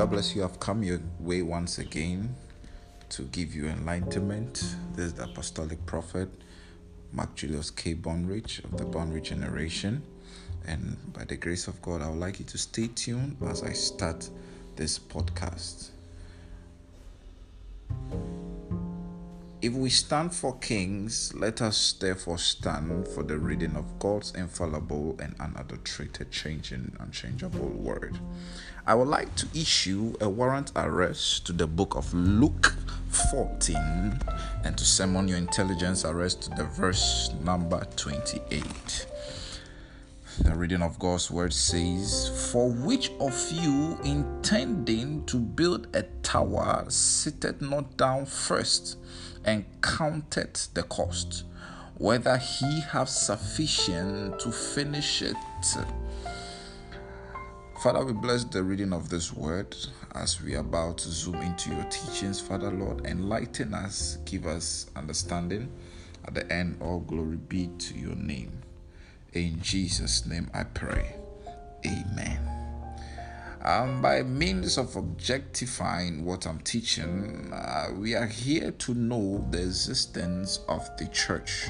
God bless you. I've come your way once again to give you enlightenment. This is the apostolic prophet, Mark Julius K. Bonrich of the Bonrich generation. And by the grace of God, I would like you to stay tuned as I start this podcast. If we stand for kings, let us therefore stand for the reading of God's infallible and unadulterated, changing, unchangeable word. I would like to issue a warrant arrest to the book of Luke 14 and to summon your intelligence arrest to the verse number 28. The reading of God's word says, For which of you intending to build a tower sitteth not down first and counted the cost, whether he have sufficient to finish it. Father, we bless the reading of this word as we are about to zoom into your teachings. Father, Lord, enlighten us, give us understanding. At the end, all glory be to your name. In Jesus' name I pray. Amen. Um, by means of objectifying what I'm teaching, uh, we are here to know the existence of the church,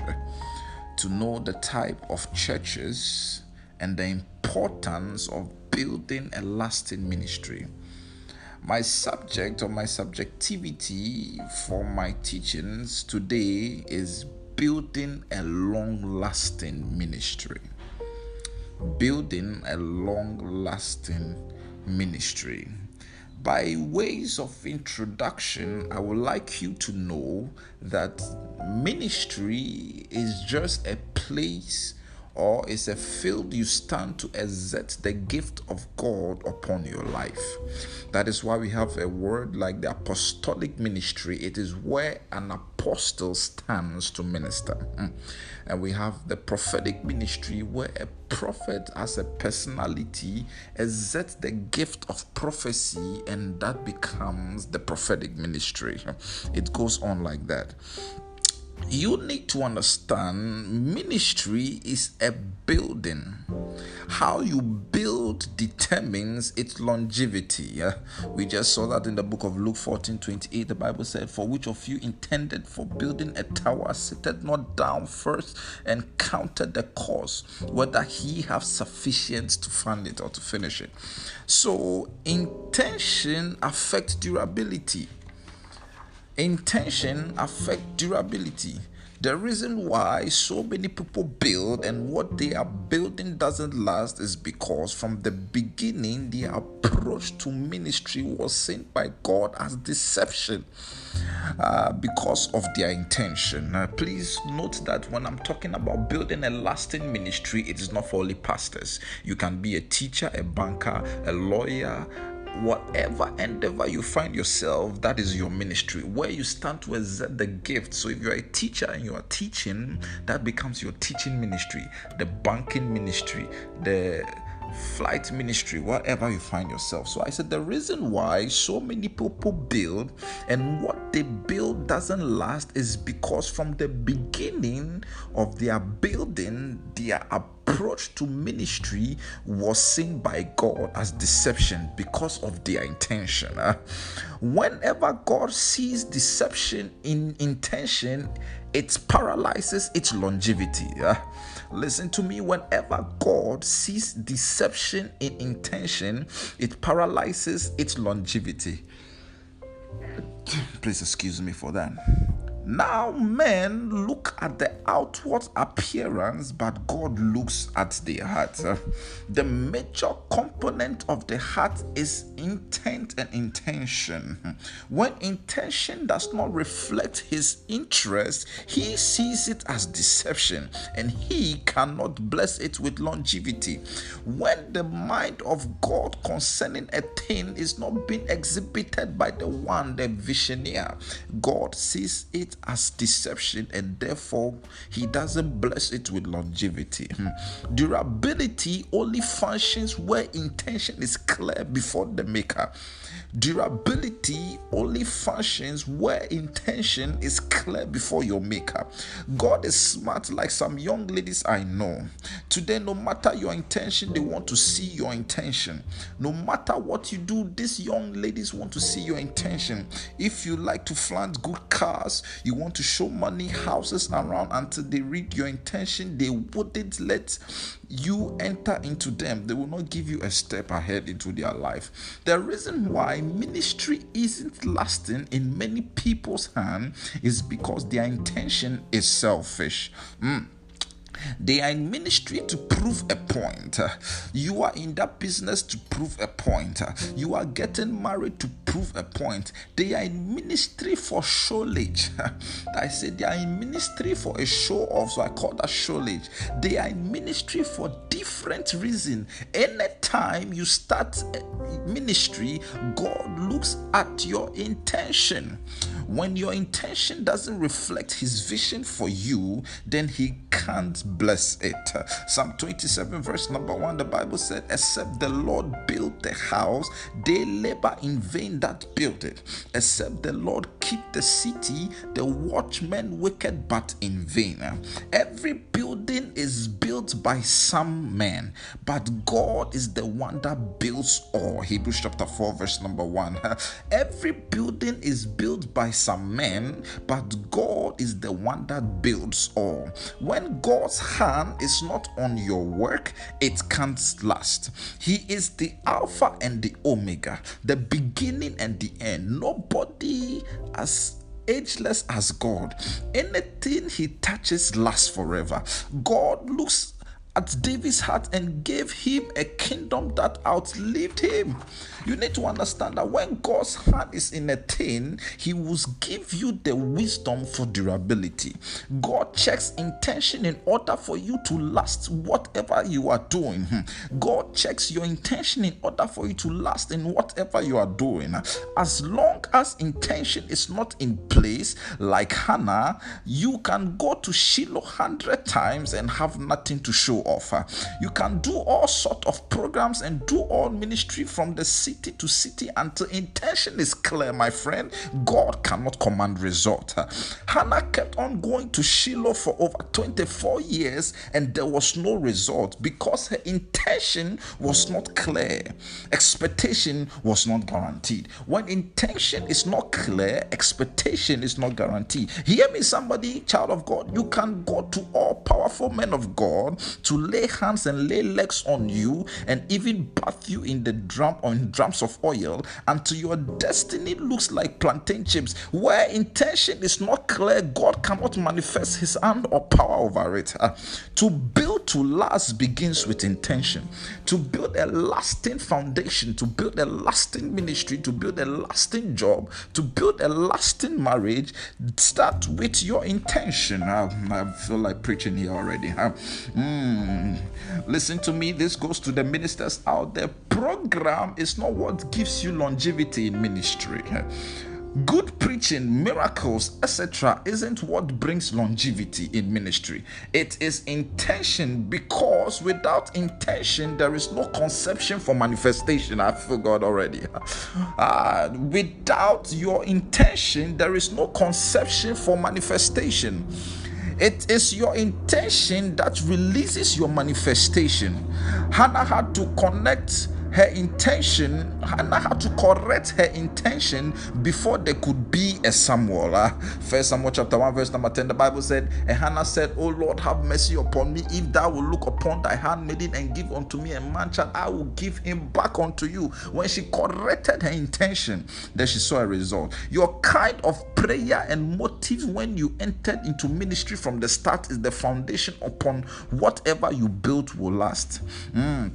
to know the type of churches, and the importance of building a lasting ministry. My subject or my subjectivity for my teachings today is building a long lasting ministry. Building a long lasting ministry. By ways of introduction, I would like you to know that ministry is just a place or is a field you stand to exert the gift of God upon your life. That is why we have a word like the apostolic ministry. It is where an apostle stands to minister. Mm. And we have the prophetic ministry where a prophet as a personality exerts the gift of prophecy and that becomes the prophetic ministry. It goes on like that you need to understand ministry is a building. How you build determines its longevity. Yeah? We just saw that in the book of Luke 14 28. The Bible said, For which of you intended for building a tower, sitteth not down first and counted the cost, whether he have sufficient to fund it or to finish it. So, intention affects durability intention affect durability the reason why so many people build and what they are building doesn't last is because from the beginning the approach to ministry was seen by god as deception uh, because of their intention. Uh, please note that when I'm talking about building a lasting ministry, it is not for only pastors. You can be a teacher, a banker, a lawyer, whatever endeavor you find yourself, that is your ministry, where you stand to exert the gift. So, if you're a teacher and you are teaching, that becomes your teaching ministry, the banking ministry, the flight ministry, whatever you find yourself. So I said the reason why so many people build and what they build doesn't last is because from the beginning of their building, their approach to ministry was seen by God as deception because of their intention. Uh, whenever God sees deception in intention, it paralyzes its longevity. Listen to me, whenever God sees deception in intention, it paralyzes its longevity. Please excuse me for that. Now, men look at the outward appearance, but God looks at the heart. The major component of the heart is intent and intention. When intention does not reflect his interest, he sees it as deception and he cannot bless it with longevity. When the mind of God concerning a thing is not being exhibited by the one, the visionaire, God sees it as deception and therefore he doesn't bless it with longevity. Hmm. Durability only functions where intention is clear before the maker. Durability only functions where intention is clear before your maker. God is smart, like some young ladies I know. Today, no matter your intention, they want to see your intention. No matter what you do, these young ladies want to see your intention. If you like to flaunt good cars, you want to show money, houses around until they read your intention, they wouldn't let you enter into them, they will not give you a step ahead into their life. The reason why ministry isn't lasting in many people's hand is because their intention is selfish. Mm. They are in ministry to prove a point. You are in that business to prove a point. You are getting married to prove a point. They are in ministry for showage. I said they are in ministry for a show off, so I call that showage. They are in ministry for different reason. Anytime you start ministry, God looks at your intention. When your intention doesn't reflect his vision for you, then he can't bless it. Psalm 27, verse number 1, the Bible said, Except the Lord build the house, they labor in vain that build it. Except the Lord keep the city, the watchmen wicked but in vain. Every building is built by some man, but God is the one that builds all. Hebrews chapter 4, verse number 1. Every building is built by some men, but God is the one that builds all. When God's hand is not on your work, it can't last. He is the Alpha and the Omega, the beginning and the end. Nobody as ageless as God. Anything he touches lasts forever. God looks at David's heart and gave him a kingdom that outlived him. You need to understand that when God's hand is in a thing, He will give you the wisdom for durability. God checks intention in order for you to last whatever you are doing. God checks your intention in order for you to last in whatever you are doing. As long as intention is not in place, like Hannah, you can go to Shiloh hundred times and have nothing to show off. You can do all sort of programs and do all ministry from the city to city until intention is clear, my friend. God cannot command result. Hannah kept on going to Shiloh for over 24 years and there was no result because her intention was not clear. Expectation was not guaranteed. When intention is not clear, expectation is not guaranteed. Hear me, somebody, child of God. You can go to all powerful men of God to lay hands and lay legs on you and even bath you in the drum on drums of oil until your destiny looks like plantain chips. Where intention is not clear, God cannot manifest his hand or power over it. Uh, to build to last begins with intention. To build a lasting foundation, to build a lasting ministry, to build a lasting job, to build a lasting marriage, start with your intention. Uh, I feel like preaching here already. Mm. Listen to me, this goes to the ministers out there. Program is not what gives you longevity in ministry. Good preaching, miracles, etc., isn't what brings longevity in ministry. It is intention because without intention, there is no conception for manifestation. I forgot already. Uh, without your intention, there is no conception for manifestation. It is your intention that releases your manifestation. Hannah had to connect her intention, Hannah had to correct her intention before there could be a Samuel. Uh, First Samuel chapter 1, verse number 10, the Bible said, And Hannah said, Oh Lord, have mercy upon me. If thou will look upon thy handmaiden and give unto me a man child, I will give him back unto you. When she corrected her intention, then she saw a result. Your kind of prayer and motive when you entered into ministry from the start is the foundation upon whatever you build will last. Mm.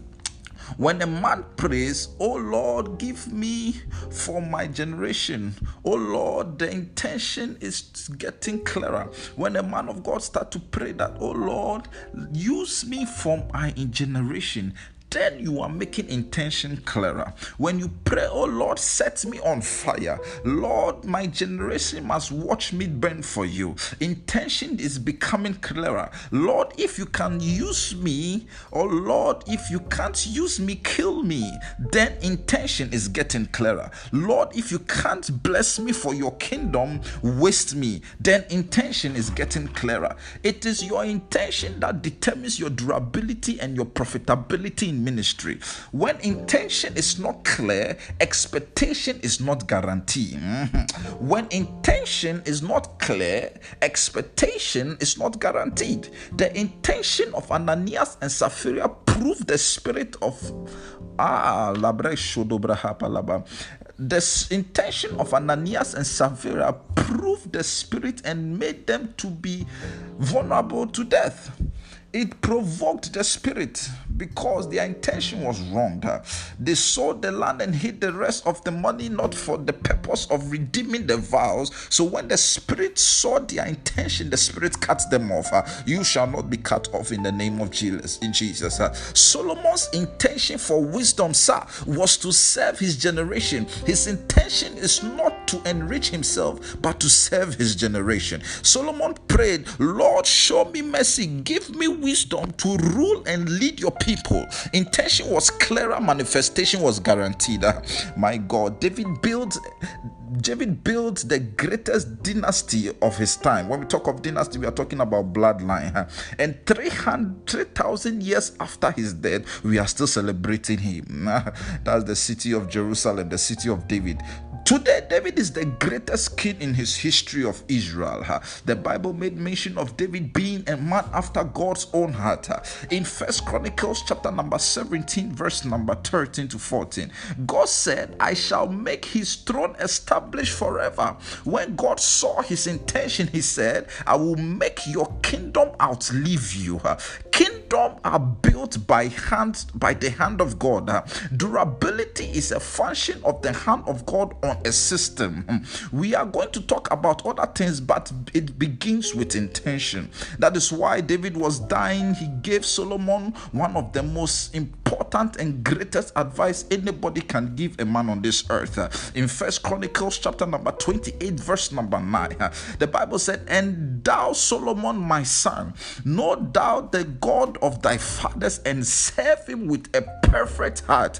When a man prays, Oh Lord, give me for my generation. Oh Lord, the intention is getting clearer. When a man of God start to pray that, Oh Lord, use me for my generation, then you are making intention clearer. When you pray, Oh Lord, set me on fire. Lord, my generation must watch me burn for you. Intention is becoming clearer. Lord, if you can use me, or oh Lord, if you can't use me, kill me, then intention is getting clearer. Lord, if you can't bless me for your kingdom, waste me, then intention is getting clearer. It is your intention that determines your durability and your profitability in ministry. When intention is not clear, expectation is not guaranteed. Mm-hmm. When intention is not clear, expectation is not guaranteed. The intention of Ananias and Sapphira proved the spirit of ah labre shodobrahapalaba the intention of Ananias and Sapphira proved the spirit and made them to be vulnerable to death it provoked the spirit because their intention was wrong. They sold the land and hid the rest of the money not for the purpose of redeeming the vows. So when the spirit saw their intention, the spirit cut them off. You shall not be cut off in the name of Jesus. In Jesus, Solomon's intention for wisdom, sir, was to serve his generation. His intention is not to enrich himself, but to serve his generation. Solomon prayed, Lord, show me mercy, give me wisdom to rule and lead your people. Intention was clearer, manifestation was guaranteed. Ah, my God, David built David built the greatest dynasty of his time. When we talk of dynasty, we are talking about bloodline. And 3,000 years after his death, we are still celebrating him. That's the city of Jerusalem, the city of David. Today, David is the greatest king in his history of Israel. The Bible made mention of David being a man after God's own heart. In First Chronicles chapter number 17, verse number 13 to 14, God said, I shall make his throne established forever. When God saw his intention, he said, I will make your kingdom outlive you. Kingdom are built by hand by the hand of God. Durability is a function of the hand of God on a system. Hmm. We are going to talk about other things, but it begins with intention. That is why David was dying. He gave Solomon one of the most important and greatest advice anybody can give a man on this earth. In First Chronicles chapter number 28, verse number 9, the Bible said, And thou, Solomon, my son, know thou the God of thy fathers and serve him with a perfect heart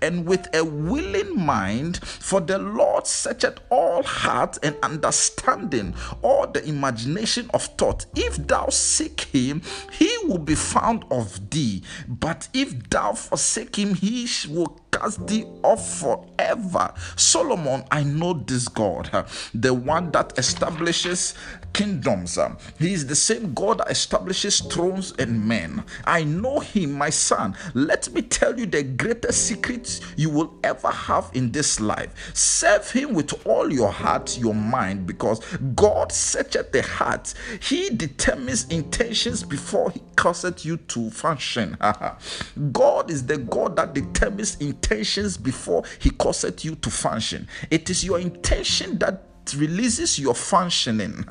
and with a willing mind, for the Lord searcheth all heart and understanding, all the imagination of thought. If thou seek him, he will be found of thee. But if thou forsake him, he will cast thee off forever. Solomon, I know this God, the one that establishes kingdoms. He is the same God that establishes thrones and men. I know him, my son. Let me tell you the greatest secret you will ever have in this life. Serve him with all your heart, your mind, because God searcheth the heart. He determines intentions before he causeth you to function. God is the God that determines intentions before he causeth you to function. It is your intention that releases your functioning.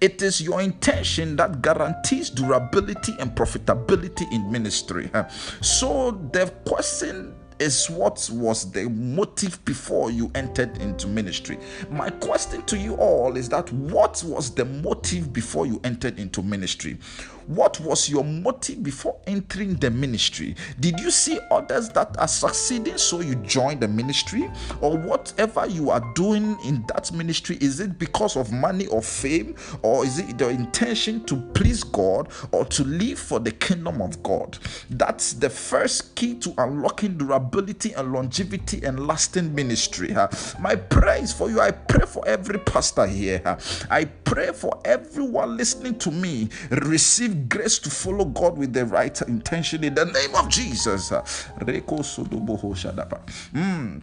It is your intention that guarantees durability and profitability in ministry. So the question is what was the motive before you entered into ministry. My question to you all is that what was the motive before you entered into ministry? What was your motive before entering the ministry? Did you see others that are succeeding so you joined the ministry? Or whatever you are doing in that ministry, is it because of money or fame? Or is it the intention to please God or to live for the kingdom of God? That's the first key to unlocking durability and longevity and lasting ministry. My prayer is for you. I pray for every pastor here. I pray for everyone listening to me. Receive grace to follow God with the right intention in the name of Jesus. Mm.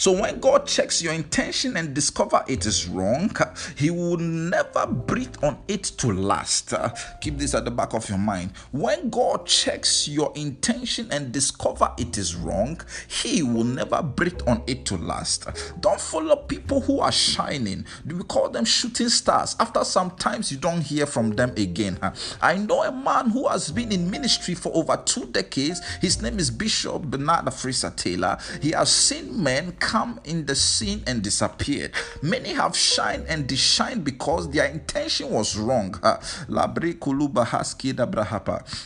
So when God checks your intention and discover it is wrong, He will never breathe on it to last. Keep this at the back of your mind. When God checks your intention and discover it is wrong, He will never breathe on it to last. Don't follow people who are shining. Do we call them shooting stars? After some times, you don't hear from them again. I know a man who has been in ministry for over two decades. His name is Bishop Bernard Frisa Taylor. He has seen men come in the scene and disappeared. Many have shined and deshined because their intention was wrong.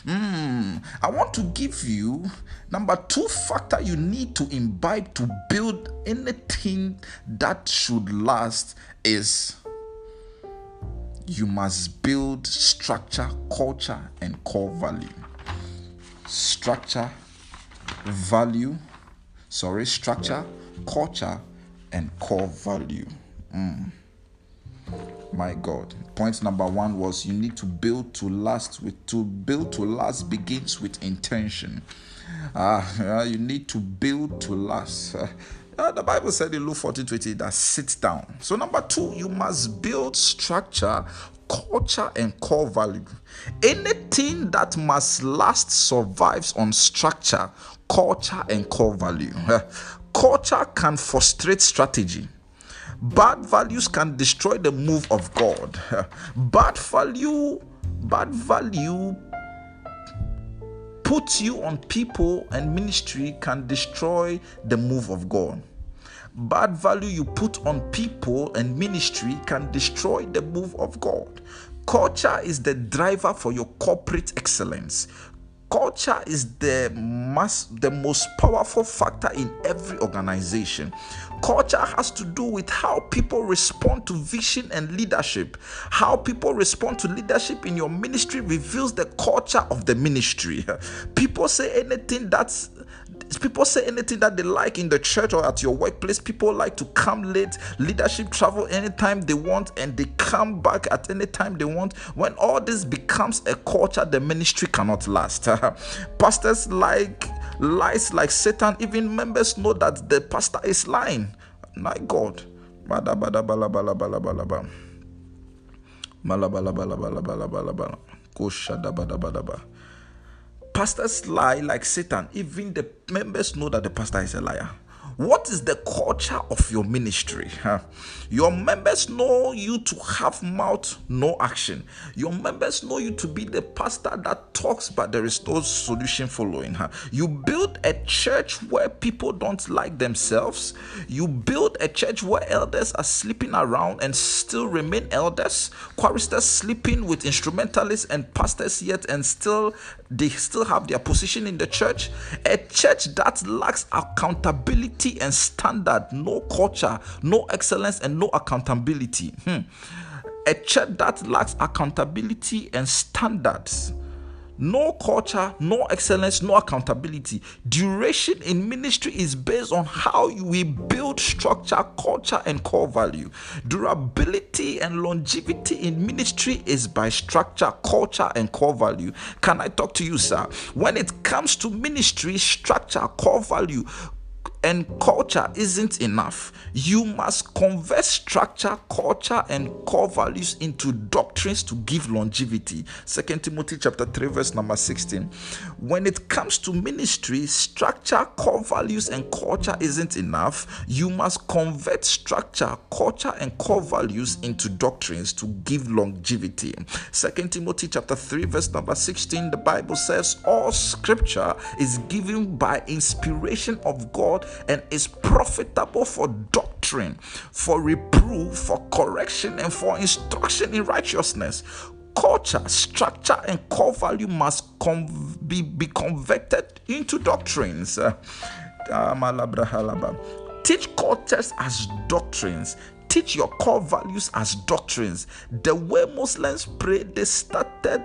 Mm, I want to give you number two factor you need to imbibe to build anything that should last is you must build structure, culture, and core value. Structure, value, sorry, structure, culture, and core value. Mm. My God. Point number one was you need to build to last with to build to last begins with intention. Ah, uh, you need to build to last. Uh, the Bible said in Luke 14 20 that sit down. So, number two, you must build structure, culture, and core value. Anything that must last survives on structure, culture, and core value. culture can frustrate strategy. Bad values can destroy the move of God. Bad value, bad value put you on people and ministry can destroy the move of God. Bad value you put on people and ministry can destroy the move of God. Culture is the driver for your corporate excellence. Culture is the, mass, the most powerful factor in every organization. Culture has to do with how people respond to vision and leadership. How people respond to leadership in your ministry reveals the culture of the ministry. People say anything that's people say anything that they like in the church or at your workplace. People like to come late. Leadership travel anytime they want and they come back at any time they want. When all this becomes a culture, the ministry cannot last. Pastors like lies like Satan. Even members know that the pastor is lying. My God. Bada pastors lie like Satan. Even the members know that the pastor is a liar. What is the culture of your ministry? Huh? Your members know you to have mouth, no action. Your members know you to be the pastor that talks, but there is no solution following. Huh? You build a church where people don't like themselves. You build a church where elders are sleeping around and still remain elders. Choristers sleeping with instrumentalists and pastors yet, and still they still have their position in the church. A church that lacks accountability and standard, no culture, no excellence, and no accountability. Hmm. A church that lacks accountability and standards no culture, no excellence, no accountability. Duration in ministry is based on how we build structure, culture, and core value. Durability and longevity in ministry is by structure, culture, and core value. Can I talk to you, sir? When it comes to ministry, structure, core value, and culture isn't enough. You must convert structure, culture, and core values into doctrines to give longevity. Second Timothy chapter 3, verse number 16. When it comes to ministry, structure, core values, and culture isn't enough. You must convert structure, culture, and core values into doctrines to give longevity. Second Timothy chapter 3, verse number 16, the Bible says, All scripture is given by inspiration of God and is profitable for doctrine, for reproof, for correction, and for instruction in righteousness. Culture, structure, and core value must com- be, be converted into doctrines. Uh, Teach cultures as doctrines teach your core values as doctrines. The way Muslims pray, they started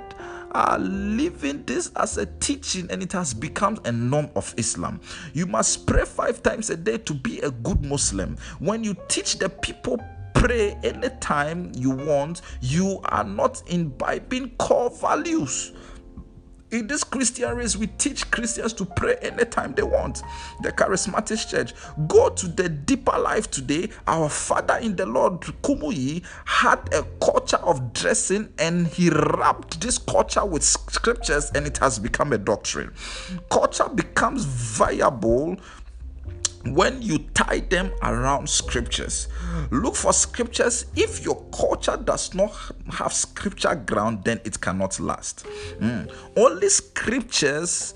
are living this as a teaching and it has become a norm of Islam. You must pray five times a day to be a good Muslim. When you teach the people pray anytime you want, you are not imbibing core values. In this Christian race, we teach Christians to pray anytime they want. The charismatic church. Go to the deeper life today. Our father in the Lord, Kumuyi, had a culture of dressing and he wrapped this culture with scriptures and it has become a doctrine. Culture becomes viable when you tie them around scriptures. Look for scriptures. If your culture does not have scripture ground then it cannot last. Mm. only scriptures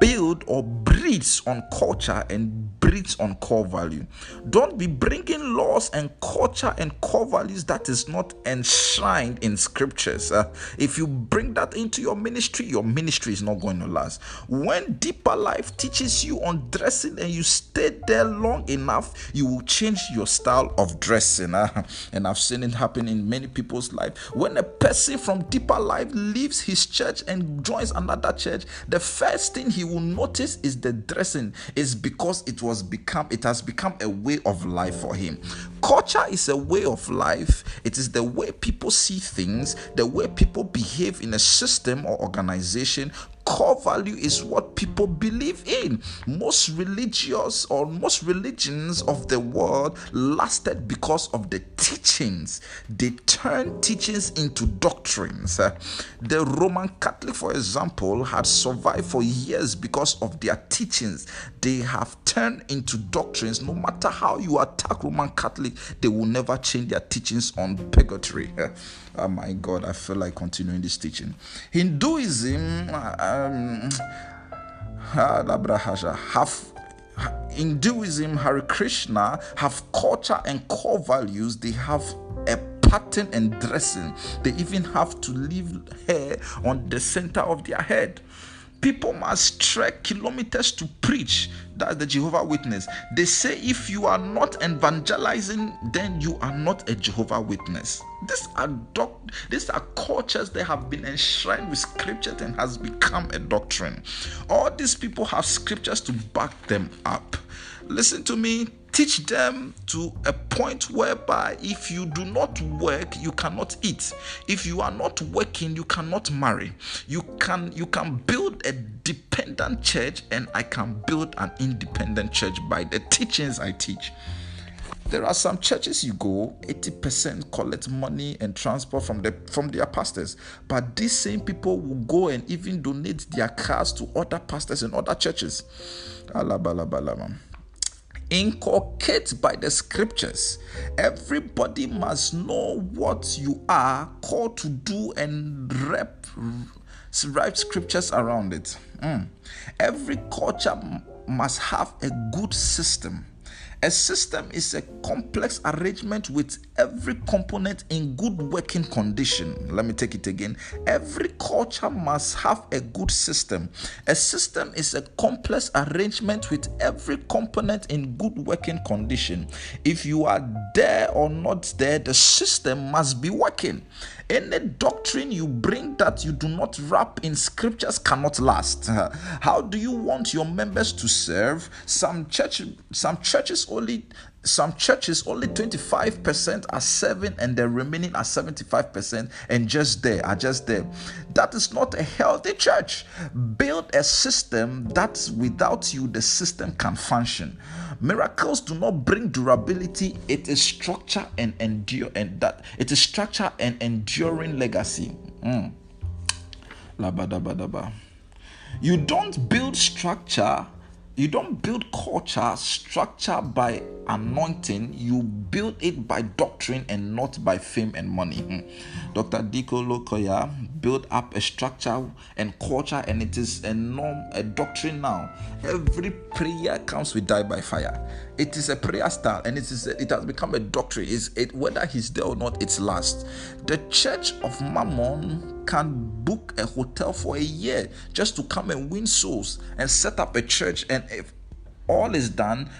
build or breeds on culture and breeds on core value. Don't be bringing laws and culture and core values that is not enshrined in scriptures. Uh, if you bring that into your ministry your ministry is not going to last. When deeper life teaches you on dressing and you stay there long enough, you will change your style of dressing. Uh, and I've seen it happen in many people's life. When a person from deeper life leaves his church and joins another church, the first thing he will notice is the dressing. Is because it was become it has become a way of life for him. Culture is a way of life. It is the way people see things, the way people behave in a system or organization core value is what people believe in. Most religious or most religions of the world lasted because of the teachings. They turned teachings into doctrines. Uh, the Roman Catholic, for example, had survived for years because of their teachings. They have turned into doctrines. No matter how you attack Roman Catholic, they will never change their teachings on purgatory. oh my God, I feel like continuing this teaching. Hinduism. Um, have Hinduism, Hare Krishna have culture and core values. They have a pattern and dressing. They even have to leave hair on the center of their head. People must trek kilometers to preach. That's the Jehovah Witness. They say if you are not evangelizing, then you are not a Jehovah Witness. These are doc- these are cultures that have been enshrined with scriptures and has become a doctrine. All these people have scriptures to back them up. Listen to me teach them to a point whereby if you do not work you cannot eat if you are not working you cannot marry you can you can build a dependent church and i can build an independent church by the teachings i teach there are some churches you go 80% collect money and transport from the from their pastors but these same people will go and even donate their cars to other pastors in other churches inculcate by the scriptures. Everybody must know what you are called to do and rep, write scriptures around it. Mm. Every culture must have a good system a system is a complex arrangement with every component in good working condition. Let me take it again. Every culture must have a good system. A system is a complex arrangement with every component in good working condition. If you are there or not there, the system must be working. Any doctrine you bring that you do not wrap in scriptures cannot last. How do you want your members to serve? Some church, some churches only some churches only 25% are serving and the remaining are 75% and just there are just there. That is not a healthy church. Build a system that without you the system can function. Miracles do not bring durability. It is structure and endure and that it is structure and enduring legacy. Mm. you don't build structure you don't build culture structure by anointing, you build it by doctrine and not by fame and money. Hmm. Dr. D.K. Olukoya built up a structure and culture, and it is a norm, a doctrine now. Every prayer comes with die by fire. It is a prayer style, and it is it has become a doctrine. Is it whether he's there or not? It's last. The Church of Mormon can book a hotel for a year just to come and win souls and set up a church and if all is done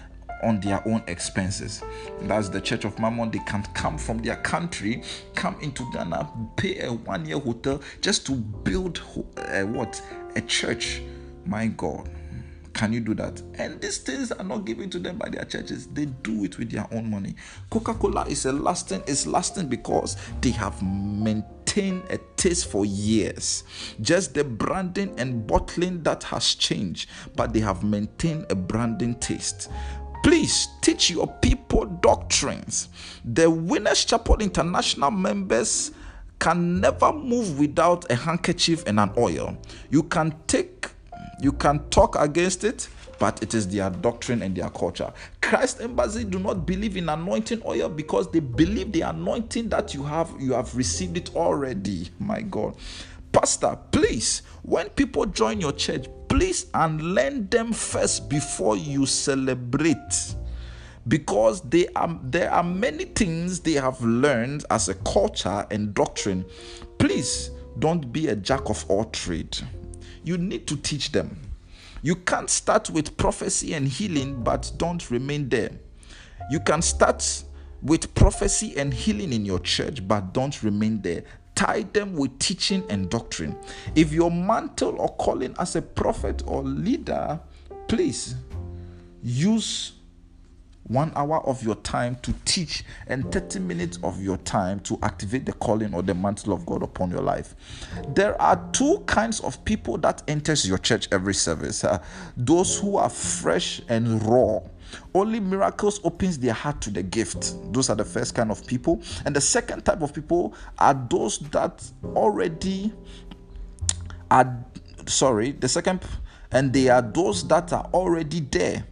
on their own expenses. That's the Church of Mormon. They can come from their country, come into Ghana, pay a one year hotel just to build a, uh, what? A church. My God. Can you do that? And these things are not given to them by their churches. They do it with their own money. Coca-Cola is a lasting, is lasting because they have maintained a taste for years. Just the branding and bottling that has changed, but they have maintained a branding taste. Please teach your people doctrines. The Winners Chapel International members can never move without a handkerchief and an oil. You can take you can talk against it, but it is their doctrine and their culture. Christ Embassy do not believe in anointing oil because they believe the anointing that you have, you have received it already. My God. Pastor, please, when people join your church, please and learn them first before you celebrate because they are there are many things they have learned as a culture and doctrine please don't be a jack of all trade you need to teach them. You can't start with prophecy and healing, but don't remain there. You can start with prophecy and healing in your church, but don't remain there. Tie them with teaching and doctrine. If your mantle or calling as a prophet or leader, please use one hour of your time to teach and 30 minutes of your time to activate the calling or the mantle of god upon your life. There are two kinds of people that enters your church every service uh, those who are fresh and raw. Only miracles opens their heart to the gift. Those are the first kind of people. And the second type of people are those that already are sorry the second and they are those that are already there.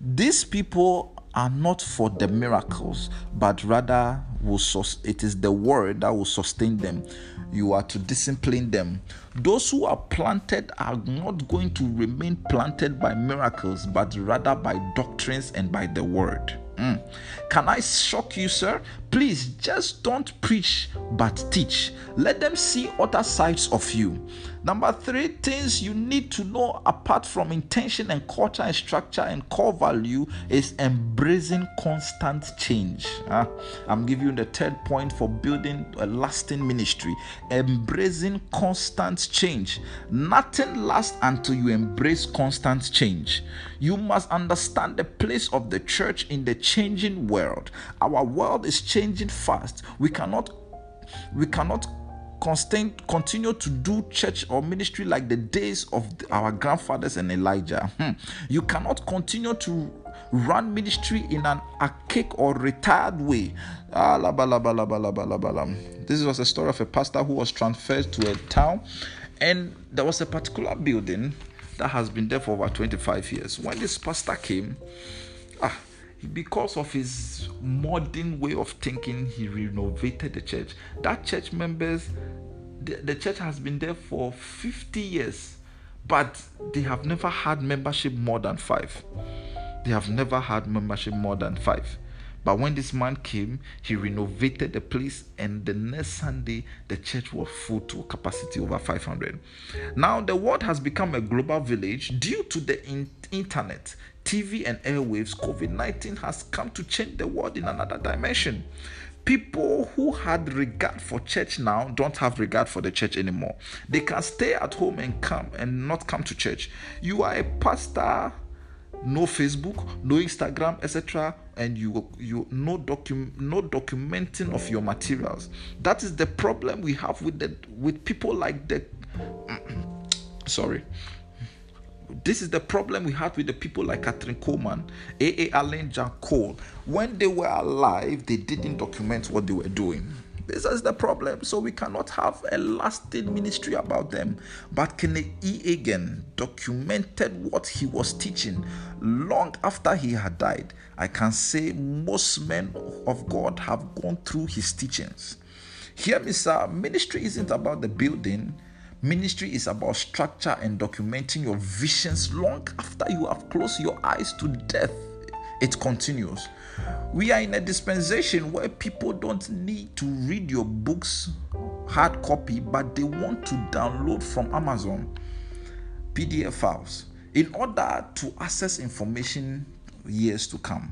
These people are not for the miracles, but rather will sus- it is the word that will sustain them. You are to discipline them. Those who are planted are not going to remain planted by miracles, but rather by doctrines and by the word. Mm. Can I shock you, sir? Please just don't preach but teach. Let them see other sides of you. Number three things you need to know apart from intention and culture and structure and core value is embracing constant change. Uh, I'm giving you the third point for building a lasting ministry. Embracing constant change. Nothing lasts until you embrace constant change. You must understand the place of the church in the changing world. Our world is changing fast. We cannot we cannot constant, continue to do church or ministry like the days of our grandfathers and Elijah. Hmm. You cannot continue to run ministry in an archaic or retired way. Ah, this was a story of a pastor who was transferred to a town, and there was a particular building that has been there for over 25 years. When this pastor came, ah, because of his modern way of thinking, he renovated the church. That church members, the, the church has been there for 50 years, but they have never had membership more than five. They have never had membership more than five. But when this man came, he renovated the place, and the next Sunday, the church was full to capacity over 500. Now, the world has become a global village due to the in- internet. TV and airwaves, COVID 19 has come to change the world in another dimension. People who had regard for church now don't have regard for the church anymore. They can stay at home and come and not come to church. You are a pastor, no Facebook, no Instagram, etc., and you you no docu- no documenting of your materials. That is the problem we have with the with people like the sorry this is the problem we had with the people like Kathryn Kuhlman, A.A. Allen, John Cole. When they were alive, they didn't document what they were doing. This is the problem. So we cannot have a lasting ministry about them. But Kenneth E. Hagin documented what he was teaching long after he had died. I can say most men of God have gone through his teachings. Hear me, sir. Ministry isn't about the building Ministry is about structure and documenting your visions long after you have closed your eyes to death. It continues. We are in a dispensation where people don't need to read your books hard copy, but they want to download from Amazon PDF files in order to access information years to come.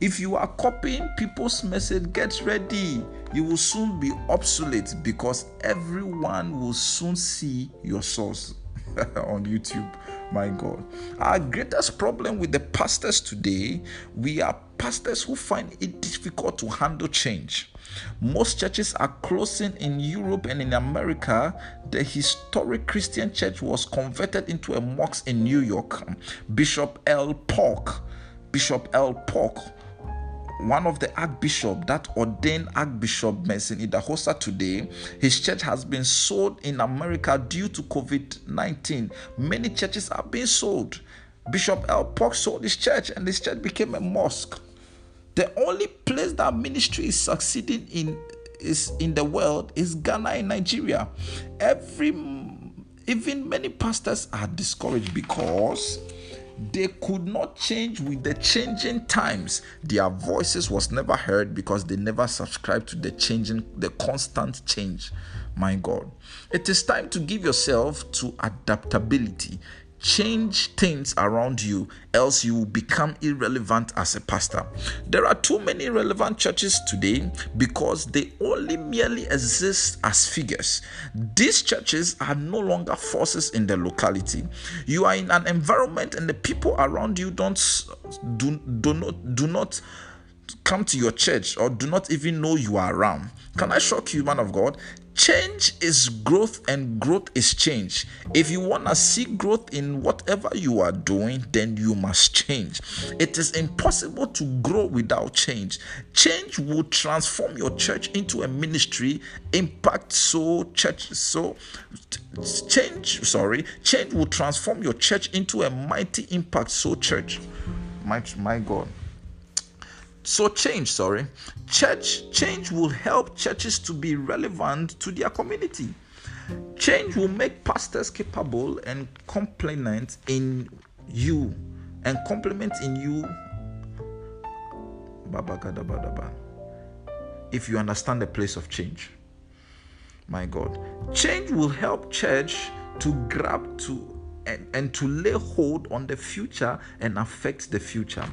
If you are copying people's message, get ready. You will soon be obsolete because everyone will soon see your source on YouTube. My God. Our greatest problem with the pastors today, we are pastors who find it difficult to handle change. Most churches are closing in Europe and in America. The historic Christian church was converted into a mosque in New York. Bishop L. Polk, Bishop L. Polk one of the archbishop that ordained archbishop Benson Idahosa today his church has been sold in america due to covid-19 many churches are being sold. Bishop l. Polk sold his church and this church became a mosque. The only place that ministry is succeeding in is in the world is ghana and nigeria. Every even many pastors are discouraged because they could not change with the changing times. Their voices was never heard because they never subscribed to the changing the constant change. My god. It is time to give yourself to adaptability change things around you, else you will become irrelevant as a pastor. There are too many relevant churches today because they only merely exist as figures. These churches are no longer forces in the locality. You are in an environment and the people around you don't do, do not do not come to your church or do not even know you are around. Can I shock you, man of God? Change is growth and growth is change. If you want to see growth in whatever you are doing, then you must change. It is impossible to grow without change. Change will transform your church into a ministry, impact so church so change sorry, change will transform your church into a mighty impact so church. My my God. So change, sorry, church change will help churches to be relevant to their community. Change will make pastors capable and complement in you and complement in you. If you understand the place of change, my God, change will help church to grab to and, and to lay hold on the future and affect the future.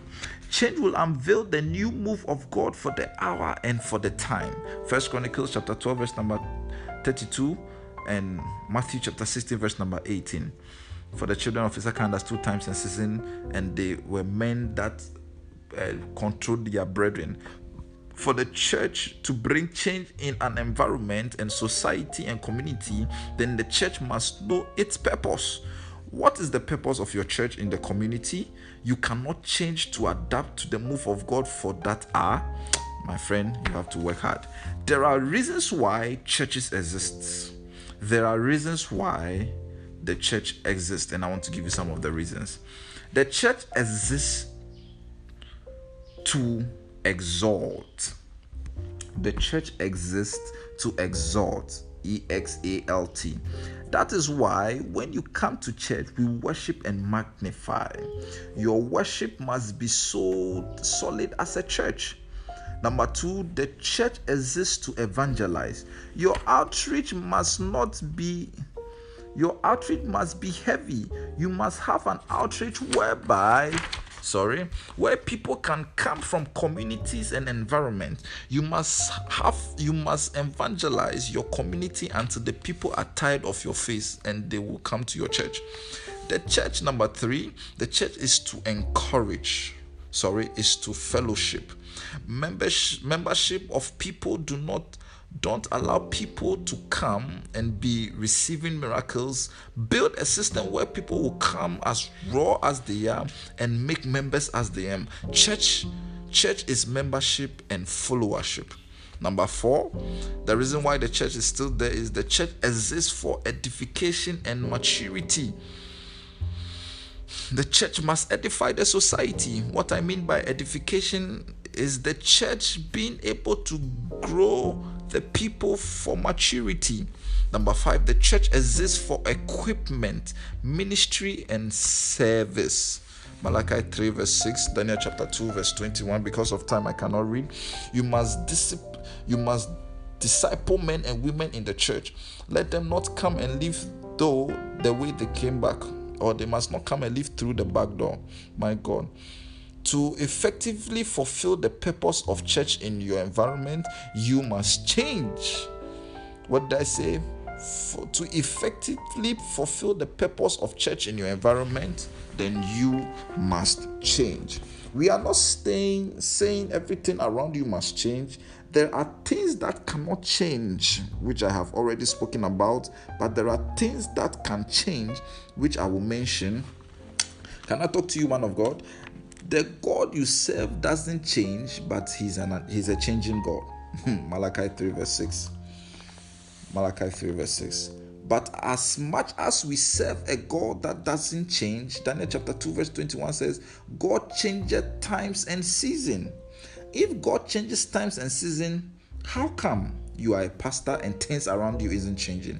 Change will unveil the new move of God for the hour and for the time. First Chronicles chapter 12, verse number 32, and Matthew chapter 16, verse number 18. For the children of Issachar understood times and season, and they were men that uh, controlled their brethren. For the church to bring change in an environment and society and community, then the church must know its purpose what is the purpose of your church in the community? You cannot change to adapt to the move of God for that hour. My friend, you have to work hard. There are reasons why churches exist. There are reasons why the church exists, and I want to give you some of the reasons. The church exists to exalt. The church exists to exalt. E X A L T. That is why when you come to church, we worship and magnify. Your worship must be so solid as a church. Number two, the church exists to evangelize. Your outreach must not be your outreach must be heavy. You must have an outreach whereby sorry, where people can come from communities and environment. You must have you must evangelize your community until the people are tired of your face and they will come to your church. The church number 3, the church is to encourage. Sorry, is to fellowship. Membership membership of people do not don't allow people to come and be receiving miracles. Build a system where people will come as raw as they are and make members as they are. Church, church is membership and followership. Number four, the reason why the church is still there is the church exists for edification and maturity. The church must edify the society. What I mean by edification is the church being able to grow the people for maturity. Number five, the church exists for equipment, ministry, and service. Malachi 3, verse 6, Daniel chapter 2, verse 21. Because of time, I cannot read. You must you must disciple men and women in the church. Let them not come and leave though the way they came back, or they must not come and leave through the back door. My God. To effectively fulfill the purpose of church in your environment, you must change. What did I say? for, to effectively fulfill the purpose of church in your environment, then you must change. We are not staying saying everything around you must change. There are things that cannot change, which I have already spoken about, but there are things that can change, which I will mention. Can I talk to you, man of God? The God you serve doesn't change, but He's an He's a changing God. Hmm, Malachi 3, verse 6. Malachi 3, verse 6. But as much as we serve a God that doesn't change, Daniel chapter 2, verse 21 says, God changes times and season. If God changes times and season, how come you are a pastor and things around you isn't changing?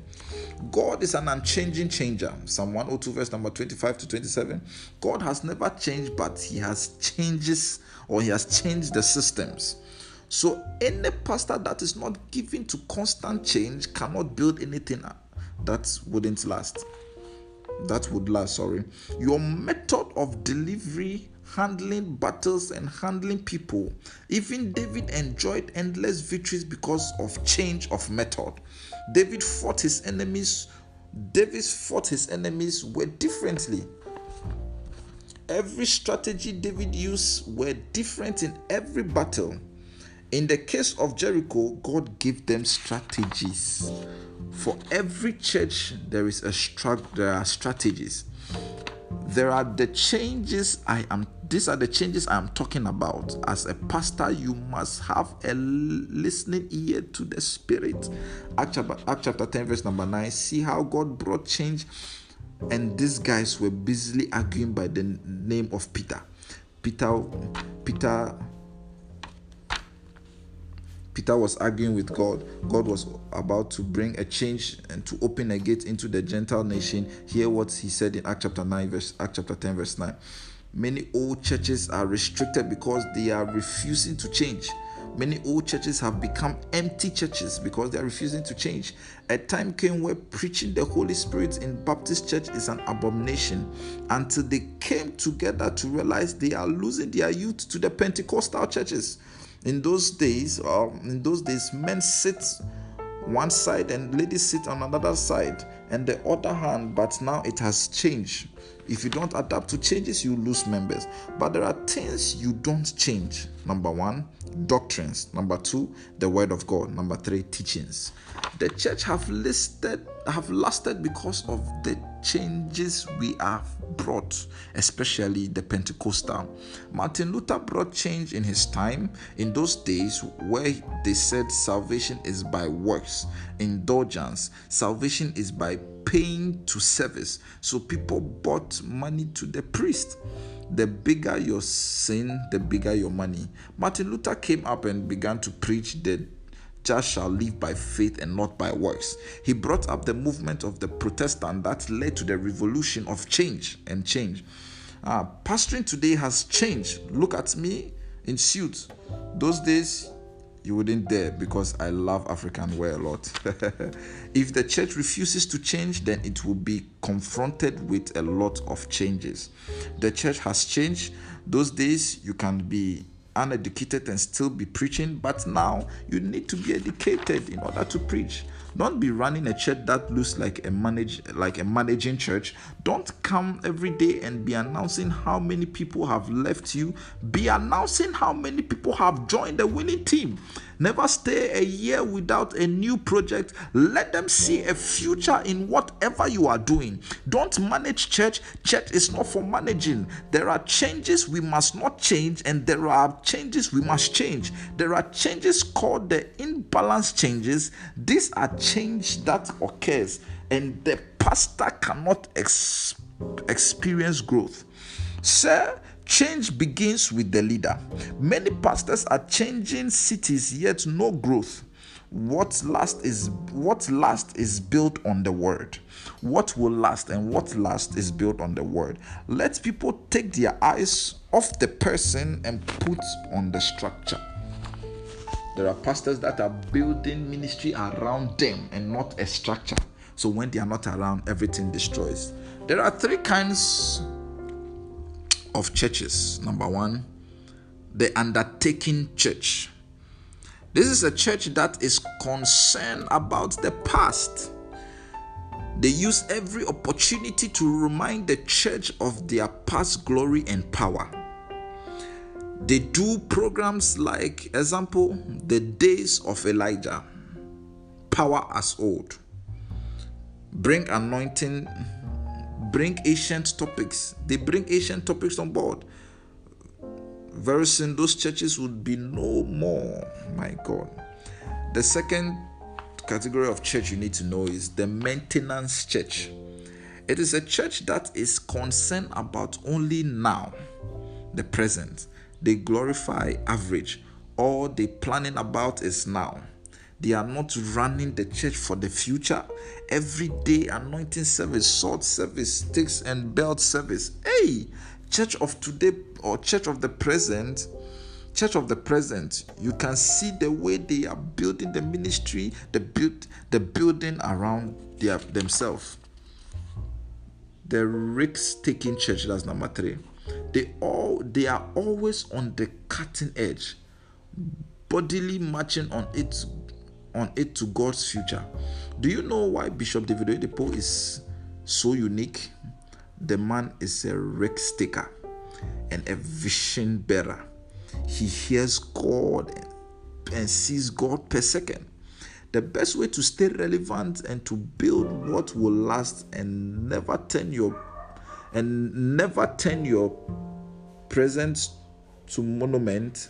God is an unchanging changer. Psalm 102, verse number 25 to 27. God has never changed, but He has changes or He has changed the systems. So any pastor that is not given to constant change cannot build anything that wouldn't last. That would last, sorry. Your method of delivery, handling battles, and handling people. Even David enjoyed endless victories because of change of method. David fought his enemies. David fought his enemies were differently. Every strategy David used were different in every battle. In the case of Jericho, God gave them strategies. For every church, there is a strat- there are strategies. There are the changes I am these are the changes I am talking about. As a pastor, you must have a listening ear to the spirit. Act chapter, Act chapter 10, verse number 9. See how God brought change, and these guys were busily arguing by the name of Peter. Peter, Peter Peter was arguing with God. God was about to bring a change and to open a gate into the Gentile nation. Hear what he said in Act chapter 9, verse Act chapter 10, verse 9. Many old churches are restricted because they are refusing to change. Many old churches have become empty churches because they are refusing to change. A time came where preaching the Holy Spirit in Baptist church is an abomination until they came together to realize they are losing their youth to the Pentecostal churches in those days or in those days men sit one side and ladies sit on another side and the other hand but now it has changed. If you don't adapt to changes you lose members. But there are things you don't change. Number one doctrines. Number two the word of god. Number three teachings. The church have listed have lasted because of the changes we have brought, especially the Pentecostal. Martin Luther brought change in his time in those days where they said salvation is by works, indulgence, salvation is by paying to service. So people bought money to the priest the bigger your sin, the bigger your money. Martin Luther came up and began to preach the just shall live by faith and not by works. He brought up the movement of the Protestant that led to the revolution of change and change. Uh, pastoring today has changed. Look at me in suits. Those days, you wouldn't dare because I love African wear a lot. if the church refuses to change, then it will be confronted with a lot of changes. The church has changed. Those days, you can be uneducated and still be preaching, but now you need to be educated in order to preach. Don't be running a church that looks like a manage like a managing church. Don't come every day and be announcing how many people have left you. Be announcing how many people have joined the winning team. Never stay a year without a new project. Let them see a future in whatever you are doing. Don't manage church. Church is not for managing. There are changes we must not change, and there are changes we must change. There are changes called the imbalance changes. These are change that occurs, and the pastor cannot ex- experience growth. Sir, Change begins with the leader. Many pastors are changing cities, yet no growth. What last is what last is built on the word. What will last and what last is built on the word. Let people take their eyes off the person and put on the structure. There are pastors that are building ministry around them and not a structure. So when they are not around, everything destroys. There are three kinds of churches. Number one, the undertaking church. This is a church that is concerned about the past. They use every opportunity to remind the church of their past glory and power. They do programs like, example, the days of Elijah, power as old, bring anointing, bring ancient topics. They bring ancient topics on board. Very soon, those churches would be no more. My God. The second category of church you need to know is the maintenance church. It is a church that is concerned about only now, the present. They glorify average. All they planning about is now. They are not running the church for the future. Every day anointing service, sword service, sticks and belt service. Hey, church of today or church of the present church of the present you can see the way they are building the ministry the build the building around their themselves the risk taking church that's number three they all they are always on the cutting edge bodily marching on it on it to god's future. Do you know why bishop david oyedepo is so unique? The man is a risk taker and a vision bearer. He hears God and sees God per second. The best way to stay relevant and to build what will last and never turn your and never turn your present to monument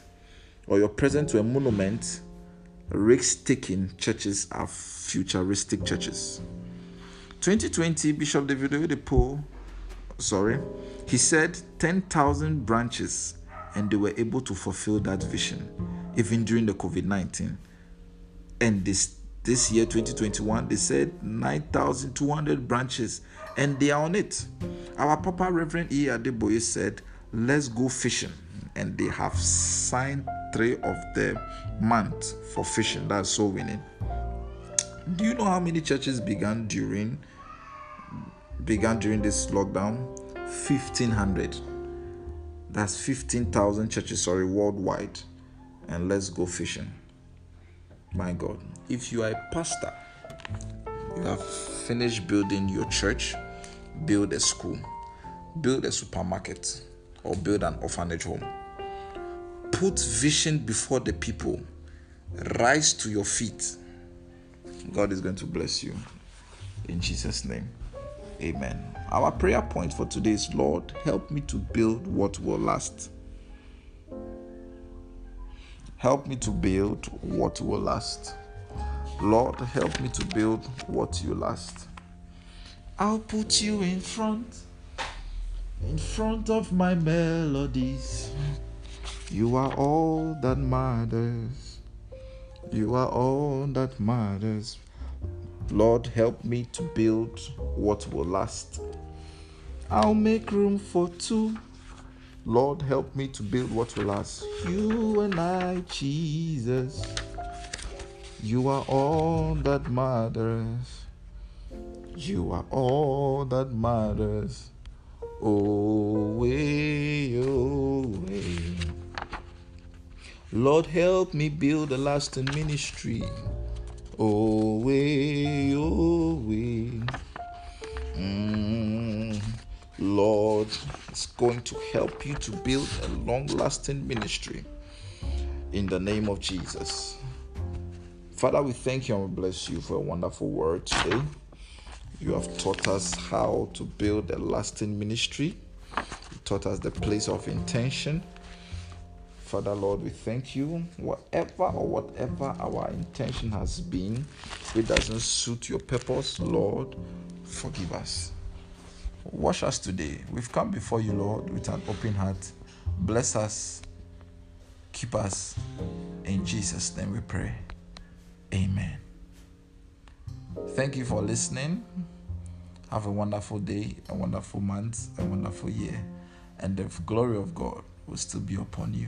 or your present to a monument risk taking churches are futuristic churches. 2020 bishop david oyedepo sorry he said 10,000 branches and they were able to fulfill that vision even during the COVID 19. And this this year 2021 they said 9200 branches and they are on it. Our papa reverend e. Adeboye said let's go fishing. And they have signed three of the month for fishing that's so winning do you know how many churches began during began during this lockdown 1500 that's 15,000 churches, sorry, worldwide. And let's go fishing. My God. If you are a pastor, you have finished building your church, build a school, build a supermarket, or build an orphanage home. Put vision before the people. Rise to your feet. God is going to bless you. In Jesus' name. Amen. Our prayer point for today is Lord, help me to build what will last. Help me to build what will last. Lord, help me to build what you last. I'll put you in front, in front of my melodies. You are all that matters. You are all that matters. Lord, help me to build what will last. I'll make room for two. Lord, help me to build what will last. You and I, Jesus. You are all that matters. You are all that matters. Oh, way, oh, way. Lord, help me build a lasting ministry. Oh, way, oh, way. Lord, it's going to help you to build a long lasting ministry in the name of Jesus. Father, we thank you and we bless you for a wonderful word today. You have taught us how to build a lasting ministry. You taught us the place of intention Father Lord, we thank you. Whatever or whatever our intention has been, it doesn't suit your purpose, Lord, forgive us. Wash us today. We've come before you, Lord, with an open heart. Bless us, keep us. In Jesus' name we pray. Amen. Thank you for listening. Have a wonderful day, a wonderful month, a wonderful year, and the glory of God will still be upon you.